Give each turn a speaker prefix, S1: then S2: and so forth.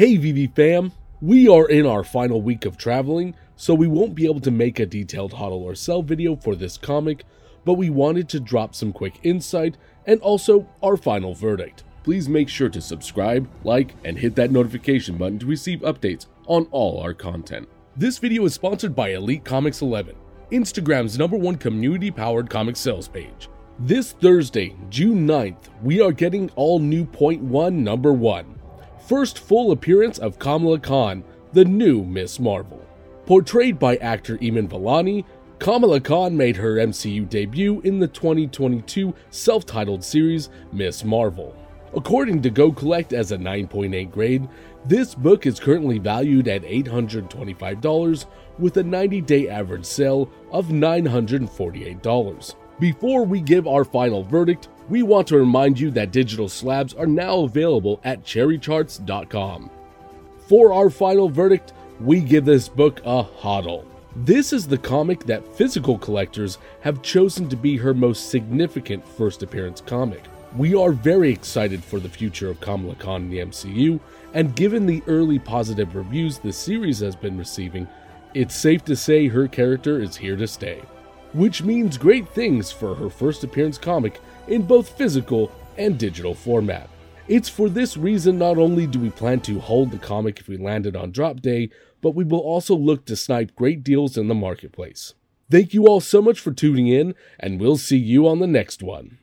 S1: Hey VeVe fam, we are in our final week of traveling, so we won't be able to make a detailed hodl or sell video for this comic, but we wanted to drop some quick insight and also our final verdict. Please make sure to subscribe, like, and hit that notification button to receive updates on all our content. This video is sponsored by Elite Comics 11, Instagram's number one community powered comic sales page. This Thursday, June 9th, we are getting all new Point 1 number 1 first full appearance of Kamala Khan, the new Miss Marvel. Portrayed by actor Iman Vellani, Kamala Khan made her MCU debut in the 2022 self titled series Miss Marvel. According to GoCollect as a 9.8 grade, this book is currently valued at $825 with a 90 day average sale of $948. Before we give our final verdict, we want to remind you that digital slabs are now available at cherrycharts.com. For our final verdict, we give this book a hodl. This is the comic that physical collectors have chosen to be her most significant first appearance comic. We are very excited for the future of Kamala Khan in the MCU, and given the early positive reviews the series has been receiving, it's safe to say her character is here to stay. Which means great things for her first appearance comic in both physical and digital format. It's for this reason not only do we plan to hold the comic if we land it on drop day, but we will also look to snipe great deals in the marketplace. Thank you all so much for tuning in, and we'll see you on the next one.